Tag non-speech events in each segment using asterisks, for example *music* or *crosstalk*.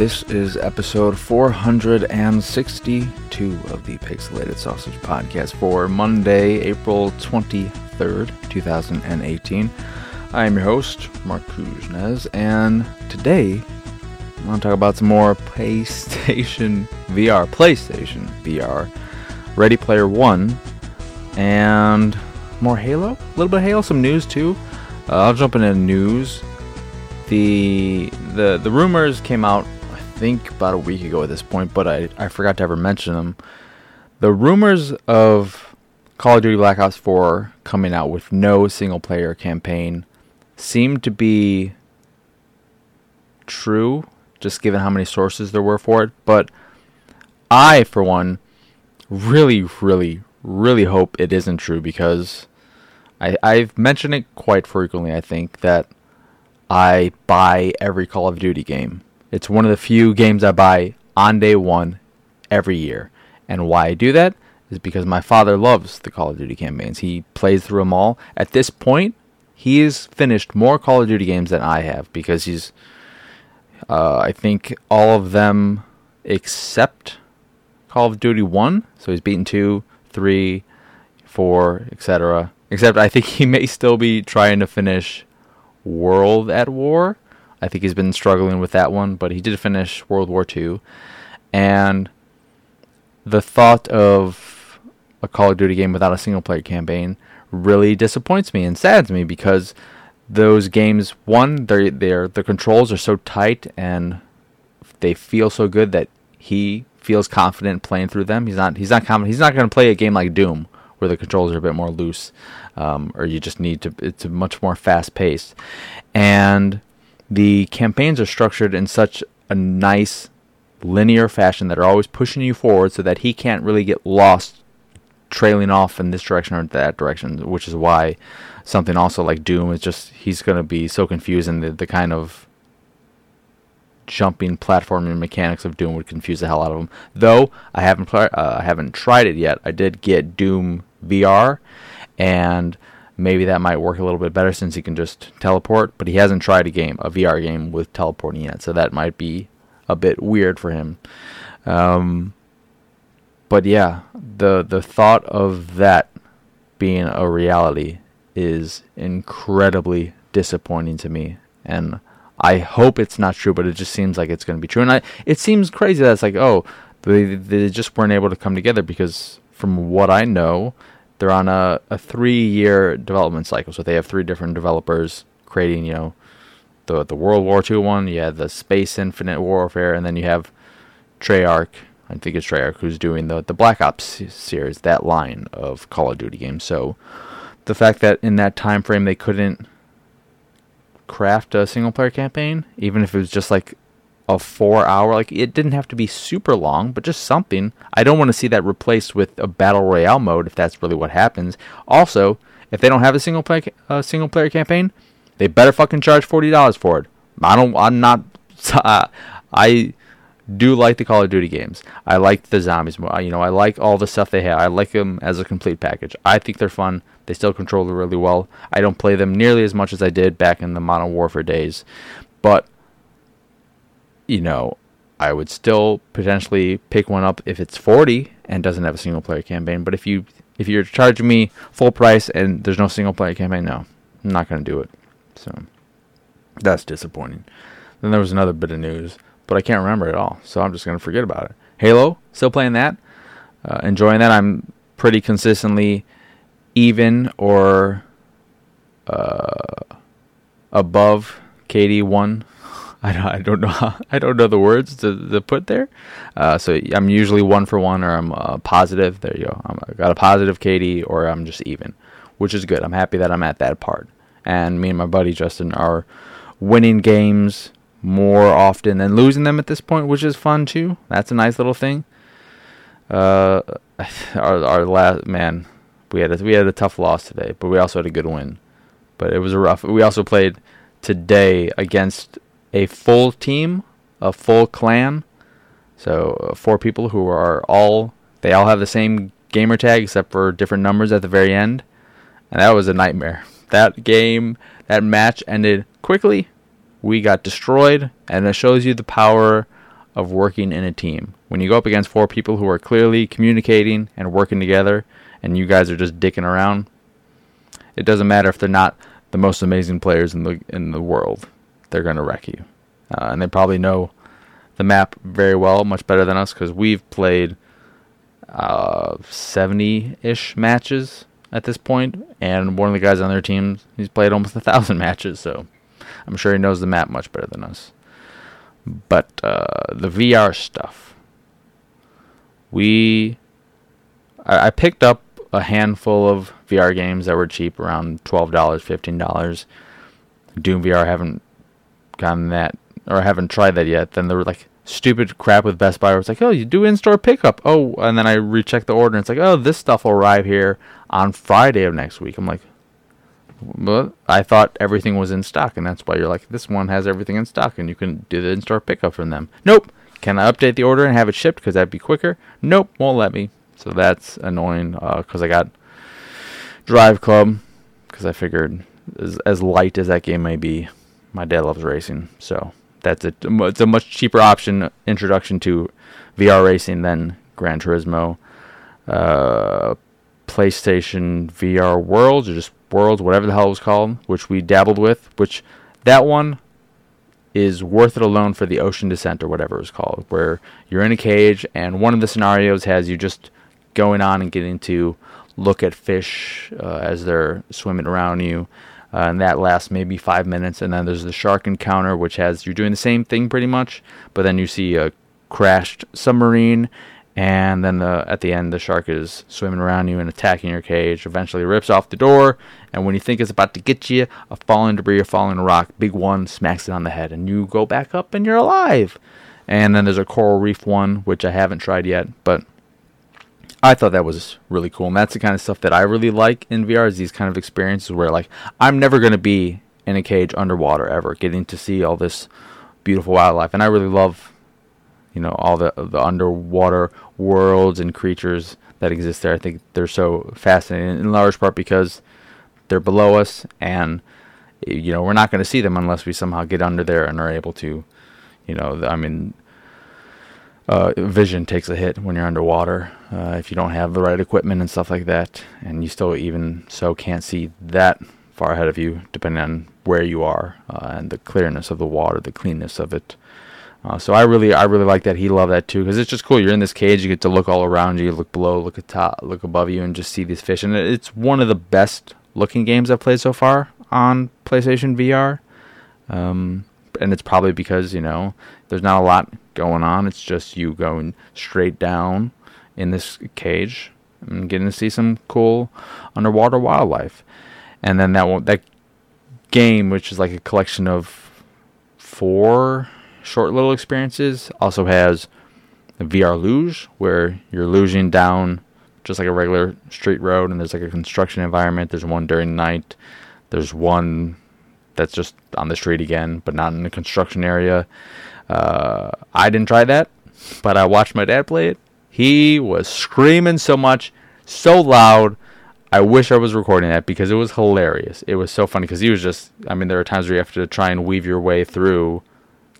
This is episode 462 of the Pixelated Sausage Podcast for Monday, April 23rd, 2018. I am your host, Marc Kuznez, and today I want to talk about some more PlayStation *laughs* VR, PlayStation VR, Ready Player One, and more Halo. A little bit of Halo, some news too. Uh, I'll jump into news. The the the rumors came out, think, about a week ago at this point, but I I forgot to ever mention them. The rumors of Call of Duty Black Ops 4 coming out with no single player campaign seem to be true, just given how many sources there were for it. But I, for one, really, really, really hope it isn't true because I, I've mentioned it quite frequently, I think, that I buy every Call of Duty game. It's one of the few games I buy on day one every year. And why I do that is because my father loves the Call of Duty campaigns. He plays through them all. At this point, he has finished more Call of Duty games than I have because he's, uh, I think, all of them except Call of Duty 1. So he's beaten 2, 3, 4, etc. Except I think he may still be trying to finish World at War. I think he's been struggling with that one, but he did finish World War II. And the thought of a Call of Duty game without a single player campaign really disappoints me and saddens me because those games one they're, they're the controls are so tight and they feel so good that he feels confident playing through them. He's not he's not confident. He's not going to play a game like Doom where the controls are a bit more loose, um, or you just need to. It's much more fast paced, and the campaigns are structured in such a nice linear fashion that are always pushing you forward, so that he can't really get lost trailing off in this direction or that direction, which is why something also like Doom is just he's to be so confused in the, the kind of jumping platforming mechanics of Doom would confuse the hell out of him. Though I haven't pl- uh, I haven't tried it yet. I did get Doom VR, and maybe that might work a little bit better since he can just teleport. But he hasn't tried a game, a VR game with teleporting yet, so that might be a bit weird for him. Um, but yeah, the the thought of that being a reality is incredibly disappointing to me, and I hope it's not true, but it just seems like it's going to be true. And I, it seems crazy that it's like, oh, they, they just weren't able to come together because, from what I know, they're on a, a three year development cycle. So they have three different developers creating, you know, the the World War II one, you have the Space Infinite Warfare, and then you have Treyarch. I think it's Treyarch who's doing the the Black Ops series, that line of Call of Duty games. So the fact that in that time frame they couldn't craft a single player campaign, even if it was just like a four hour, like it didn't have to be super long, but just something. I don't want to see that replaced with a battle royale mode if that's really what happens. Also, if they don't have a single play uh, single player campaign, they better fucking charge forty dollars for it. I don't. I'm not. *laughs* Uh, I do like the Call of Duty games. I like the zombies more. You know, I like all the stuff they have. I like them as a complete package. I think they're fun. They still control it really well. I don't play them nearly as much as I did back in the Modern Warfare days, but you know, I would still potentially pick one up if it's 40 and doesn't have a single player campaign. But if you if you're charging me full price and there's no single player campaign, no, I'm not going to do it. So that's disappointing. Then there was another bit of news, but I can't remember it all, so I'm just going to forget about it. Halo, still playing that, uh, enjoying that. I'm pretty consistently even or uh, above KD one. *laughs* I don't, I don't know how, I don't know the words to, to put there. Uh, so I'm usually one for one or I'm uh, positive. There you go. I'm, I got a positive KD or I'm just even, which is good. I'm happy that I'm at that part. And me and my buddy Justin are winning games more often than losing them at this point, which is fun too. That's a nice little thing. Uh, our our last man, we had a, we had a tough loss today, but we also had a good win. But it was a rough. We also played today against a full team, a full clan. So uh, four people who are all they all have the same gamer tag except for different numbers at the very end, and that was a nightmare. That game, that match ended quickly. We got destroyed, and it shows you the power of working in a team. When you go up against four people who are clearly communicating and working together, and you guys are just dicking around, it doesn't matter if they're not the most amazing players in the in the world. They're gonna wreck you, uh, and they probably know the map very well, much better than us, because we've played uh, 70-ish matches at this point, and one of the guys on their team, he's played almost a thousand *laughs* matches, so I'm sure he knows the map much better than us. But uh, the VR stuff, we, I, I picked up a handful of VR games that were cheap, around twelve dollars, fifteen dollars. Doom VR haven't gotten that or haven't tried that yet. Then they're like stupid crap with Best Buy where it's like, oh, you do in-store pickup. Oh, and then I recheck the order and it's like, oh, this stuff will arrive here on Friday of next week. I'm like, but I thought everything was in stock, and that's why you're like, this one has everything in stock, and you can do the in-store pickup from them. Nope. Can I update the order and have it shipped because that'd be quicker? Nope, won't let me. So that's annoying because uh, I got Drive Club because I figured as, as light as that game may be, my dad loves racing, so that's a it's a much cheaper option introduction to VR racing than Gran Turismo. Uh, PlayStation VR Worlds or just Worlds, whatever the hell it was called, which we dabbled with. Which that one is worth it alone for the Ocean Descent or whatever it was called, where you're in a cage and one of the scenarios has you just going on and getting to look at fish uh, as they're swimming around you. Uh, and that lasts maybe five minutes. And then there's the shark encounter, which has you're doing the same thing pretty much, but then you see a crashed submarine, and then the at the end the shark is swimming around you and attacking your cage. Eventually rips off the door, and when you think it's about to get you, a falling debris, a falling rock, big one smacks it on the head, and you go back up and you're alive. And then there's a coral reef one, which I haven't tried yet, but I thought that was really cool. And that's the kind of stuff that I really like in VR is these kind of experiences where like I'm never going to be in a cage underwater ever, getting to see all this beautiful wildlife. And I really love you know all the the underwater worlds and creatures that exist there. I think they're so fascinating in large part because they're below us and you know we're not going to see them unless we somehow get under there and are able to you know I mean uh, vision takes a hit when you're underwater uh, if you don't have the right equipment and stuff like that, and you still even so can't see that far ahead of you, depending on where you are uh, and the clearness of the water, the cleanness of it. Uh, so I really, I really like that. He loved that too because it's just cool. You're in this cage, you get to look all around you, look below, look at top, look above you, and just see these fish. And it's one of the best looking games I've played so far on PlayStation VR. Um, and it's probably because you know there's not a lot going on. It's just you going straight down in this cage and getting to see some cool underwater wildlife. And then that that game, which is like a collection of four short little experiences, also has a VR luge where you're luging down just like a regular street road, and there's like a construction environment. There's one during night. There's one that's just on the street again, but not in the construction area. Uh, I didn't try that, but I watched my dad play it. He was screaming so much, so loud. I wish I was recording that because it was hilarious. It was so funny because he was just, I mean, there are times where you have to try and weave your way through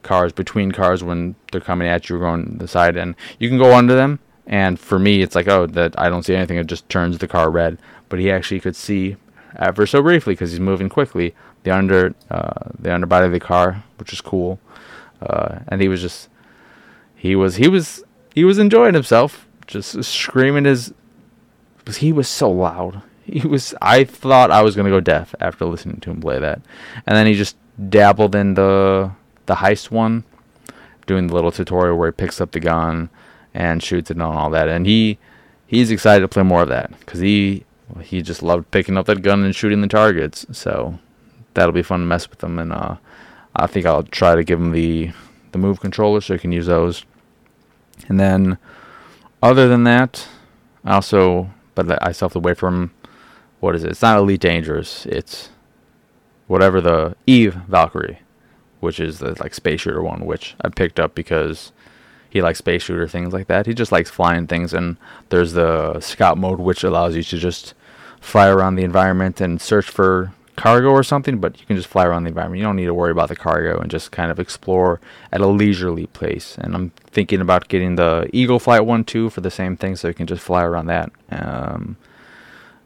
cars, between cars when they're coming at you, or going the side, and you can go under them. And for me, it's like, oh, that I don't see anything. It just turns the car red. But he actually could see ever so briefly because he's moving quickly the under uh, the underbody of the car, which is cool. Uh, and he was just he was he was he was enjoying himself, just screaming his. He was so loud. He was. I thought I was gonna go deaf after listening to him play that, and then he just dabbled in the the heist one, doing the little tutorial where he picks up the gun and shoots it and all that. And he he's excited to play more of that because he he just loved picking up that gun and shooting the targets. So that'll be fun to mess with him. And uh, I think I'll try to give him the the move controller so he can use those. And then, other than that, I also but I self away from what is it? It's not Elite Dangerous. It's whatever the Eve Valkyrie, which is the like space shooter one, which I picked up because he likes space shooter things like that. He just likes flying things, and there's the scout mode, which allows you to just fly around the environment and search for cargo or something, but you can just fly around the environment. You don't need to worry about the cargo and just kind of explore at a leisurely pace. And I'm thinking about getting the Eagle Flight one too for the same thing, so you can just fly around that. Um,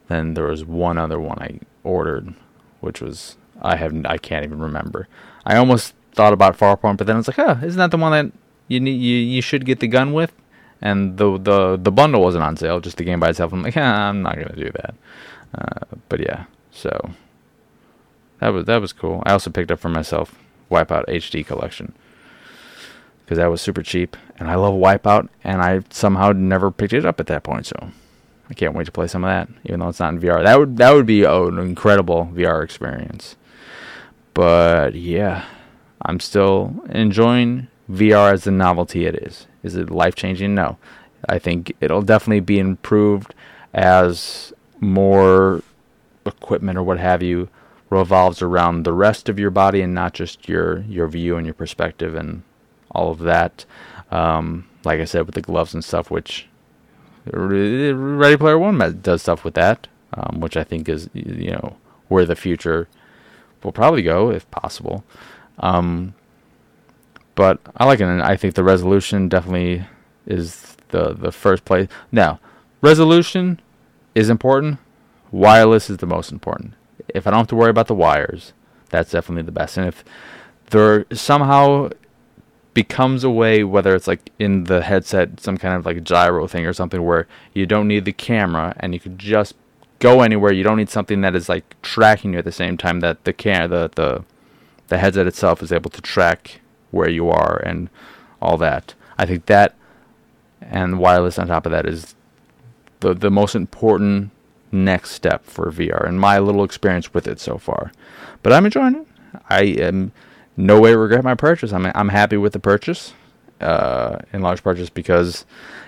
then there was one other one I ordered, which was I have I can't even remember. I almost thought about Farpoint, but then it's like, oh, isn't that the one that you need, you you should get the gun with? And the the the bundle wasn't on sale, just the game by itself. I'm like, yeah, I'm not gonna do that. Uh, but yeah, so that was that was cool. I also picked up for myself Wipeout HD collection because that was super cheap, and I love Wipeout, and I somehow never picked it up at that point. So I can't wait to play some of that, even though it's not in VR. That would that would be an incredible VR experience. But yeah, I'm still enjoying VR as the novelty it is. Is it life changing? No. I think it'll definitely be improved as more equipment or what have you revolves around the rest of your body and not just your your view and your perspective and all of that. Um, like I said, with the gloves and stuff, which Ready Player One does stuff with that, um, which I think is you know where the future will probably go if possible. Um, but I like it, and I think the resolution definitely is the the first place. Now, resolution is important. Wireless is the most important. If I don't have to worry about the wires, that's definitely the best. And if there somehow becomes a way, whether it's like in the headset, some kind of like gyro thing or something where you don't need the camera and you can just go anywhere. You don't need something that is like tracking you at the same time that the can the the the headset itself is able to track where you are and all that. I think that and wireless on top of that is the the most important next step for VR and my little experience with it so far. But I'm enjoying it. I am no way regret my purchase. I'm I'm happy with the purchase, uh, in large part just because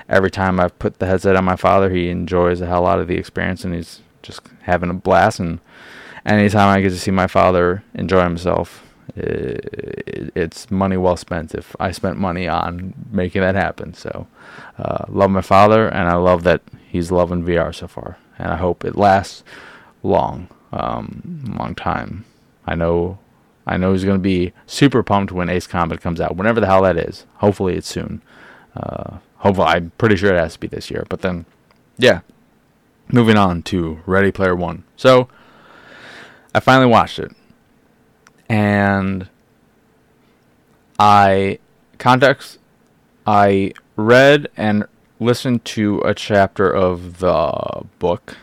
every time I've put the headset on my father, he enjoys a hell out of the experience and he's just having a blast. And anytime I get to see my father enjoy himself, it, it's money well spent. If I spent money on making that happen, so uh, love my father, and I love that he's loving VR so far, and I hope it lasts long, um, long time. I know I know he's going to be super pumped when Ace Combat comes out, whenever the hell that is. Hopefully, it's soon. Uh, hopefully, I'm pretty sure it has to be this year. But then, yeah. Moving on to Ready Player One. So, I finally watched it, and I context. I read and listened to a chapter of the book,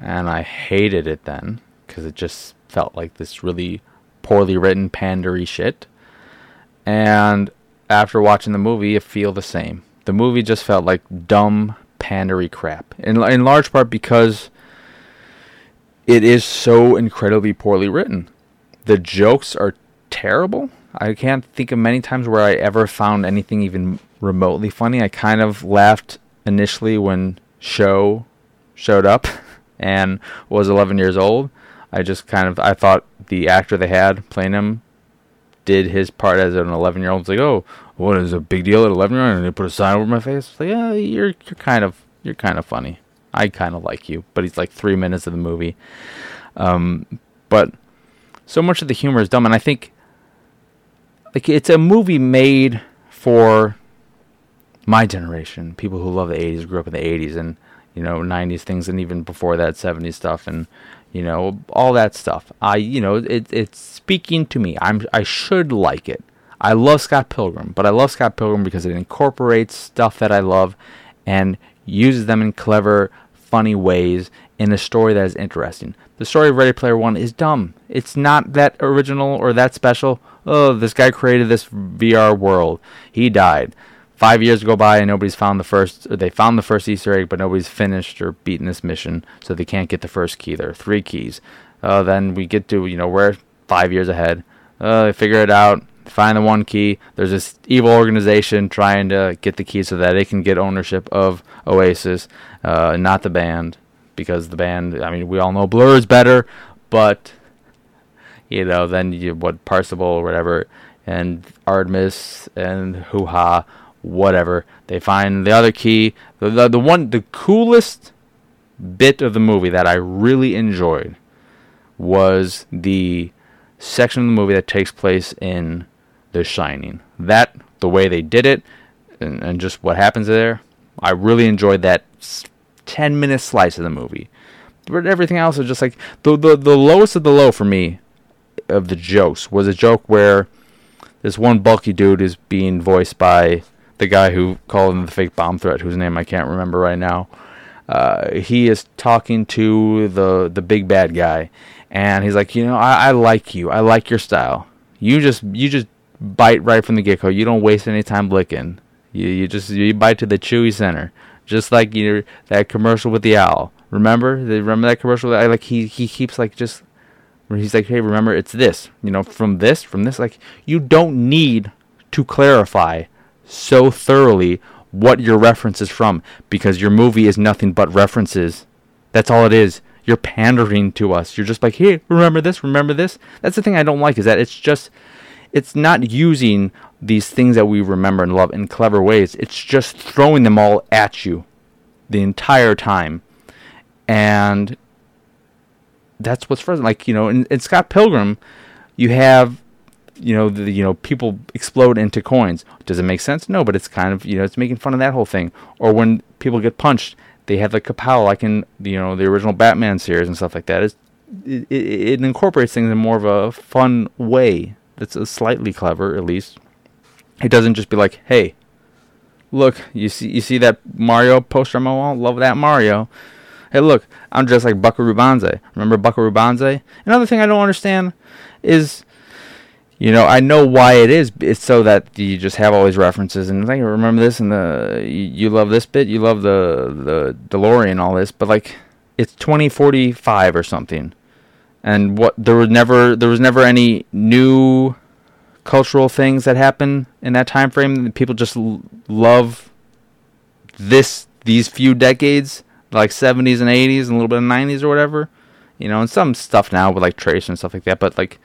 and I hated it then because it just felt like this really poorly written pandery shit. And after watching the movie, I feel the same. The movie just felt like dumb pandery crap. In in large part because it is so incredibly poorly written. The jokes are terrible. I can't think of many times where I ever found anything even remotely funny. I kind of laughed initially when Sho showed up *laughs* and was 11 years old. I just kind of I thought the actor they had playing him did his part as an 11 year old. It's like, oh, what is a big deal at 11 year old? And they put a sign over my face. It's like, yeah, you're you're kind of you're kind of funny. I kind of like you, but he's like three minutes of the movie. Um, but so much of the humor is dumb, and I think like it's a movie made for my generation, people who love the 80s, grew up in the 80s, and you know 90s things, and even before that 70s stuff, and you know, all that stuff. I, you know, it, it's speaking to me. I'm, I should like it. I love Scott Pilgrim, but I love Scott Pilgrim because it incorporates stuff that I love and uses them in clever, funny ways in a story that is interesting. The story of Ready Player One is dumb. It's not that original or that special. Oh, this guy created this VR world. He died five years go by and nobody's found the first they found the first easter egg but nobody's finished or beaten this mission so they can't get the first key there are three keys uh, then we get to you know we're five years ahead uh, they figure it out find the one key there's this evil organization trying to get the key so that they can get ownership of oasis uh, not the band because the band i mean we all know blur is better but you know then you what Parzival or whatever and Artemis and Hoo Ha whatever. They find the other key. The, the, the one, the coolest bit of the movie that I really enjoyed was the section of the movie that takes place in The Shining. That, the way they did it, and, and just what happens there, I really enjoyed that 10 minute slice of the movie. But everything else is just like the, the the lowest of the low for me of the jokes was a joke where this one bulky dude is being voiced by the guy who called him the fake bomb threat, whose name I can't remember right now. Uh, he is talking to the the big bad guy, and he's like, you know, I, I like you. I like your style. You just you just bite right from the get go. You don't waste any time licking. You you just you bite to the chewy center, just like you know, that commercial with the owl. Remember? Remember that commercial? I like he he keeps like just he's like, hey, remember it's this. You know, from this, from this. Like you don't need to clarify so thoroughly what your reference is from because your movie is nothing but references. That's all it is. You're pandering to us. You're just like, hey, remember this, remember this. That's the thing I don't like is that it's just, it's not using these things that we remember and love in clever ways. It's just throwing them all at you the entire time. And that's what's frustrating. Like, you know, in, in Scott Pilgrim, you have you know the you know people explode into coins. Does it make sense? No, but it's kind of you know it's making fun of that whole thing. Or when people get punched, they have the kapow like in you know the original Batman series and stuff like that. It's, it, it, it incorporates things in more of a fun way. That's slightly clever, at least. It doesn't just be like, hey, look, you see you see that Mario poster on my wall? Love that Mario. Hey, look, I'm dressed like Buckaroo Banzai. Remember Buckaroo Banzai? Another thing I don't understand is you know, I know why it is. It's so that you just have all these references and like remember this and the you love this bit, you love the the DeLorean, all this, but like it's 2045 or something, and what there was never there was never any new cultural things that happen in that time frame. People just l- love this these few decades, like 70s and 80s and a little bit of 90s or whatever. You know, and some stuff now with like Tracer and stuff like that, but like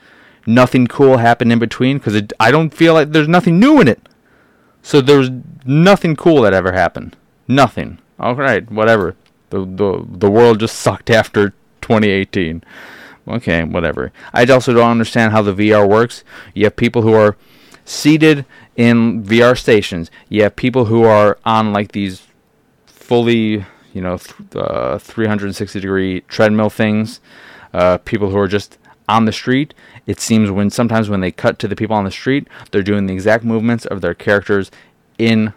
nothing cool happened in between because I don't feel like there's nothing new in it. So there's nothing cool that ever happened. Nothing. All right, whatever. The the the world just sucked after 2018. Okay, whatever. I also don't understand how the VR works. You have people who are seated in VR stations. You have people who are on like these fully, you know, th- uh, 360 degree treadmill things. Uh, people who are just on the street, it seems when sometimes when they cut to the people on the street, they're doing the exact movements of their characters in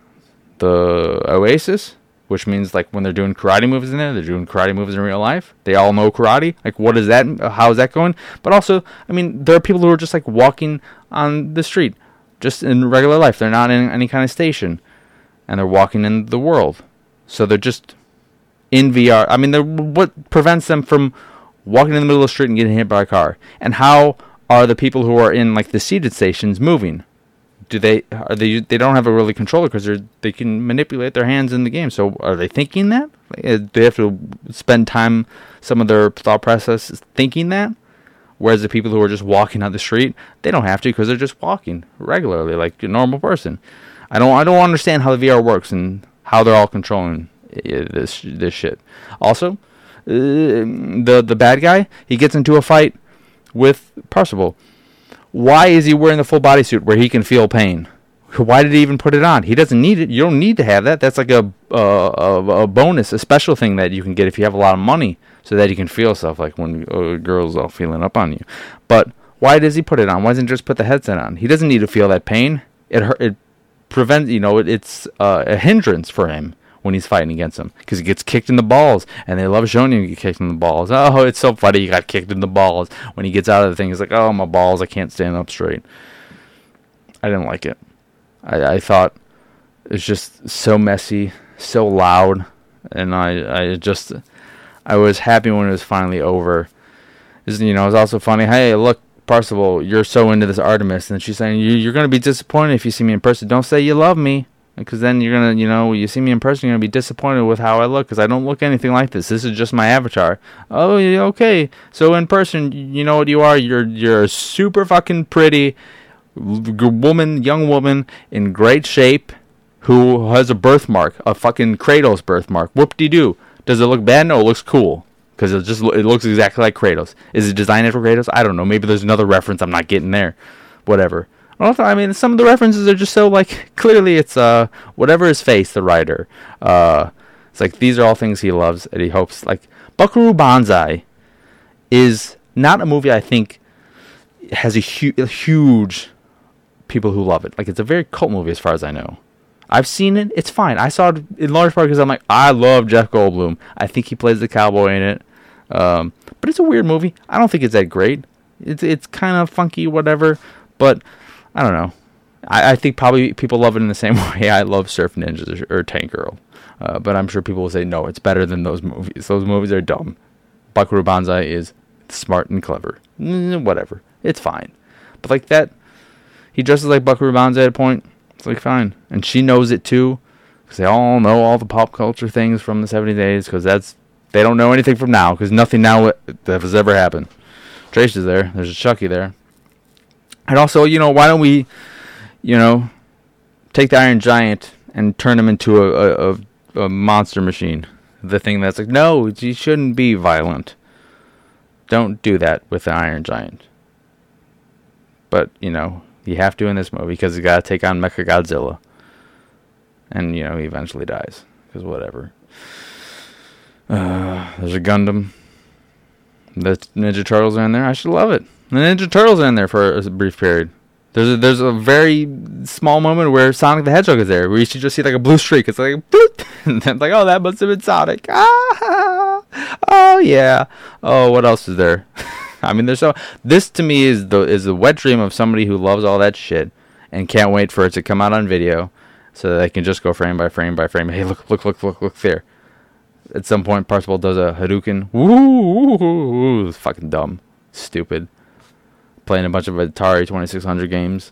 the Oasis, which means like when they're doing karate moves in there, they're doing karate moves in real life. They all know karate. Like, what is that? Uh, how is that going? But also, I mean, there are people who are just like walking on the street, just in regular life. They're not in any kind of station, and they're walking in the world. So they're just in VR. I mean, what prevents them from walking in the middle of the street and getting hit by a car? And how are the people who are in like the seated stations moving? Do they are they they don't have a really controller because they they can manipulate their hands in the game. So are they thinking that? Uh, they have to spend time some of their thought process thinking that. Whereas the people who are just walking on the street, they don't have to because they're just walking regularly like a normal person. I don't I don't understand how the VR works and how they're all controlling uh, this this shit. Also, uh, the the bad guy he gets into a fight with Parzival. Why is he wearing the full bodysuit where he can feel pain? Why did he even put it on? He doesn't need it. You don't need to have that. That's like a, a, a bonus, a special thing that you can get if you have a lot of money, so that you can feel stuff like when a girls are feeling up on you. But why does he put it on? Why doesn't he just put the headset on? He doesn't need to feel that pain. It it prevents you know it, it's uh, a hindrance for him when he's fighting against him because he gets kicked in the balls, and they love showing him get kicked in the balls. *laughs* Oh, it's so funny he got kicked in the balls. When he gets out of the thing, he's like, "Oh, my balls! I can't stand up straight." I didn't like it. I, I thought it's just so messy, so loud, and I I just I was happy when it was finally over. Isn't you know, it was also funny. Hey, look, Parzival, you're so into this Artemis, and she's saying you, you're going to be disappointed if you see me in person. Don't say you love me because then you're gonna, you know, you see me in person, you're gonna be disappointed with how I look because I don't look anything like this. This is just my avatar. Oh, okay. So in person, you know what you are? You're you're a super fucking pretty woman, young woman in great shape, who has a birthmark, a fucking Kratos birthmark. Whoop de doo. Does it look bad? No, it looks cool. because it just it looks exactly like Kratos. Is it designed after Kratos? I don't know. Maybe there's another reference I'm not getting there. Whatever. I mean, some of the references are just so like clearly it's uh whatever his face, the writer. Uh, it's like these are all things he loves and he hopes like Buckaroo Banzai is not a movie I think has a, hu- a huge people who love it. Like it's a very cult movie as far as I know. I've seen it. It's fine. I saw it in large part because I'm like, I love Jeff Goldblum. I think he plays the cowboy in it. Um, but it's a weird movie. I don't think it's that great. It's it's kind of funky, whatever. But I don't know. I, I think probably people love it in the same *laughs* way I love Surf Ninjas or, or Tank Girl. Uh, but I'm sure people will say no, it's better than those movies. Those movies are dumb. Buckaroo Banzai is smart and clever. Mm, whatever. It's fine. But like that, he dresses like Buckaroo Banzai at a point. It's like fine, and she knows it too, because they all know all the pop culture things from the 70 days. Because that's they don't know anything from now. Because nothing now that has ever happened. Tracer is there. There's a Chucky there. And also, you know, why don't we, you know, take the Iron Giant and turn him into a, a, a monster machine? The thing that's like, no, he shouldn't be violent. Don't do that with the Iron Giant. But, you know, you have to in this movie because you got to take on Mecha Godzilla. And, you know, he eventually dies. Because whatever. Uh, there's a Gundam. The Ninja Turtles are in there. I should love it. The Ninja Turtles are in there for a brief period. There's a, there's a very small moment where Sonic the Hedgehog is there, where you should just see like a blue streak. It's like bloop, *laughs* and then like, oh, that must have been Sonic. Ah, *laughs* oh yeah. Oh, what else is there? *laughs* I mean, there's so this to me is the is the wet dream of somebody who loves all that shit and can't wait for it to come out on video, so that they can just go frame by frame by frame. Hey, look, look, look, look, look there. At some point, Parzival does a Hadouken. Woo, fucking dumb, stupid. Playing a bunch of Atari 2600 games.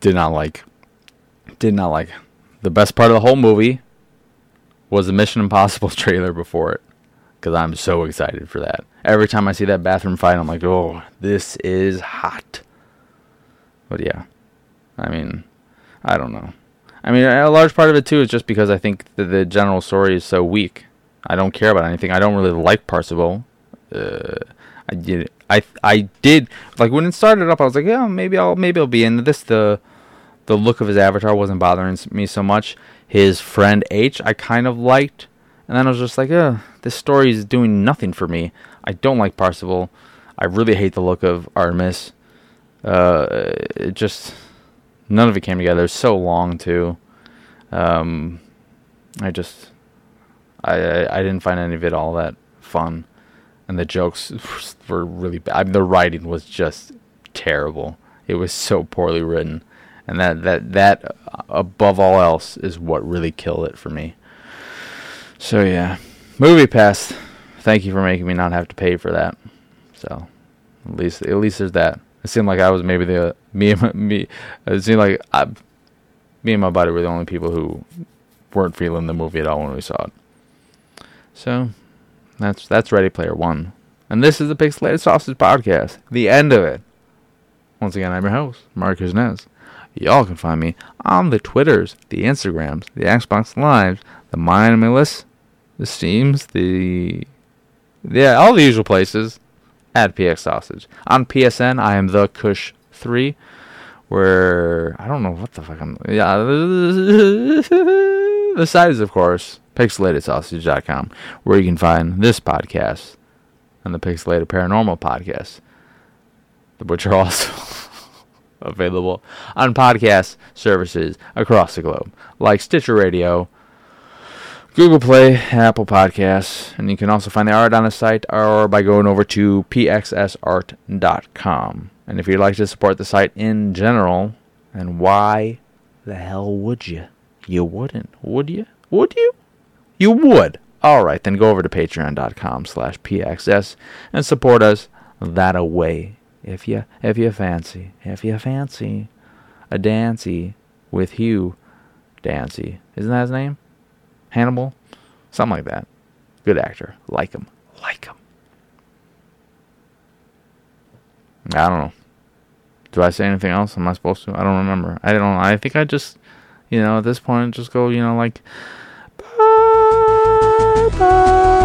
Did not like. Did not like. The best part of the whole movie was the Mission Impossible *laughs* trailer before it because I'm so excited for that. Every time I see that bathroom fight, I'm like, oh, this is hot. But yeah, I mean, I don't know. I mean, a large part of it too is just because I think the, the general story is so weak. I don't care about anything. I don't really like Parzival. Uh, I did. I I did like when it started up. I was like, yeah, maybe I'll maybe I'll be into this. The the look of his avatar wasn't bothering me so much. His friend Aech, I kind of liked, and then I was just like, yeah, this story is doing nothing for me. I don't like Parzival. I really hate the look of Artemis. Uh, it just none of it came together. It's so long too. Um, I just I, I didn't find any of it all that fun, and the jokes were really bad. I mean, the writing was just terrible. It was so poorly written, and that that that uh, above all else is what really killed it for me. So yeah. Movie Pass. Thank you for making me not have to pay for that. So, at least at least there's that. It seemed like I was maybe the me and my, me. It seemed like I, me and my buddy were the only people who weren't feeling the movie at all when we saw it. So, that's that's Ready Player One, and this is the Pixelated Sausage Podcast. The end of it. Once again, I'm your host, Marcus Nez. Y'all can find me on the Twitters, the Instagrams, the Xbox Lives, the My List, the Steams, the yeah, all the usual places. At PX Sausage on PSN, I am the Kush three, where I don't know what the fuck I'm. Yeah, *laughs* the site is of course pixelatedsausage.com, where you can find this podcast and the Pixelated Paranormal podcast, which are also *laughs* available on podcast services across the globe, like Stitcher Radio. Google Play, Apple Podcasts, and you can also find the art on the site or by going over to pxsart.com. And if you'd like to support the site in general, and why the hell would you? You wouldn't, would you? Would you? You would. All right, then go over to patreon.com slash pxs and support us that away if you if you fancy if you fancy a dancy with Hugh Dancy. Isn't that his name? Hannibal, something like that. Good actor. Like him. Like him. I don't know. Do I say anything else? Am I supposed to? I don't remember. I don't. I think I just, you know, at this point, just go, you know, like, bye.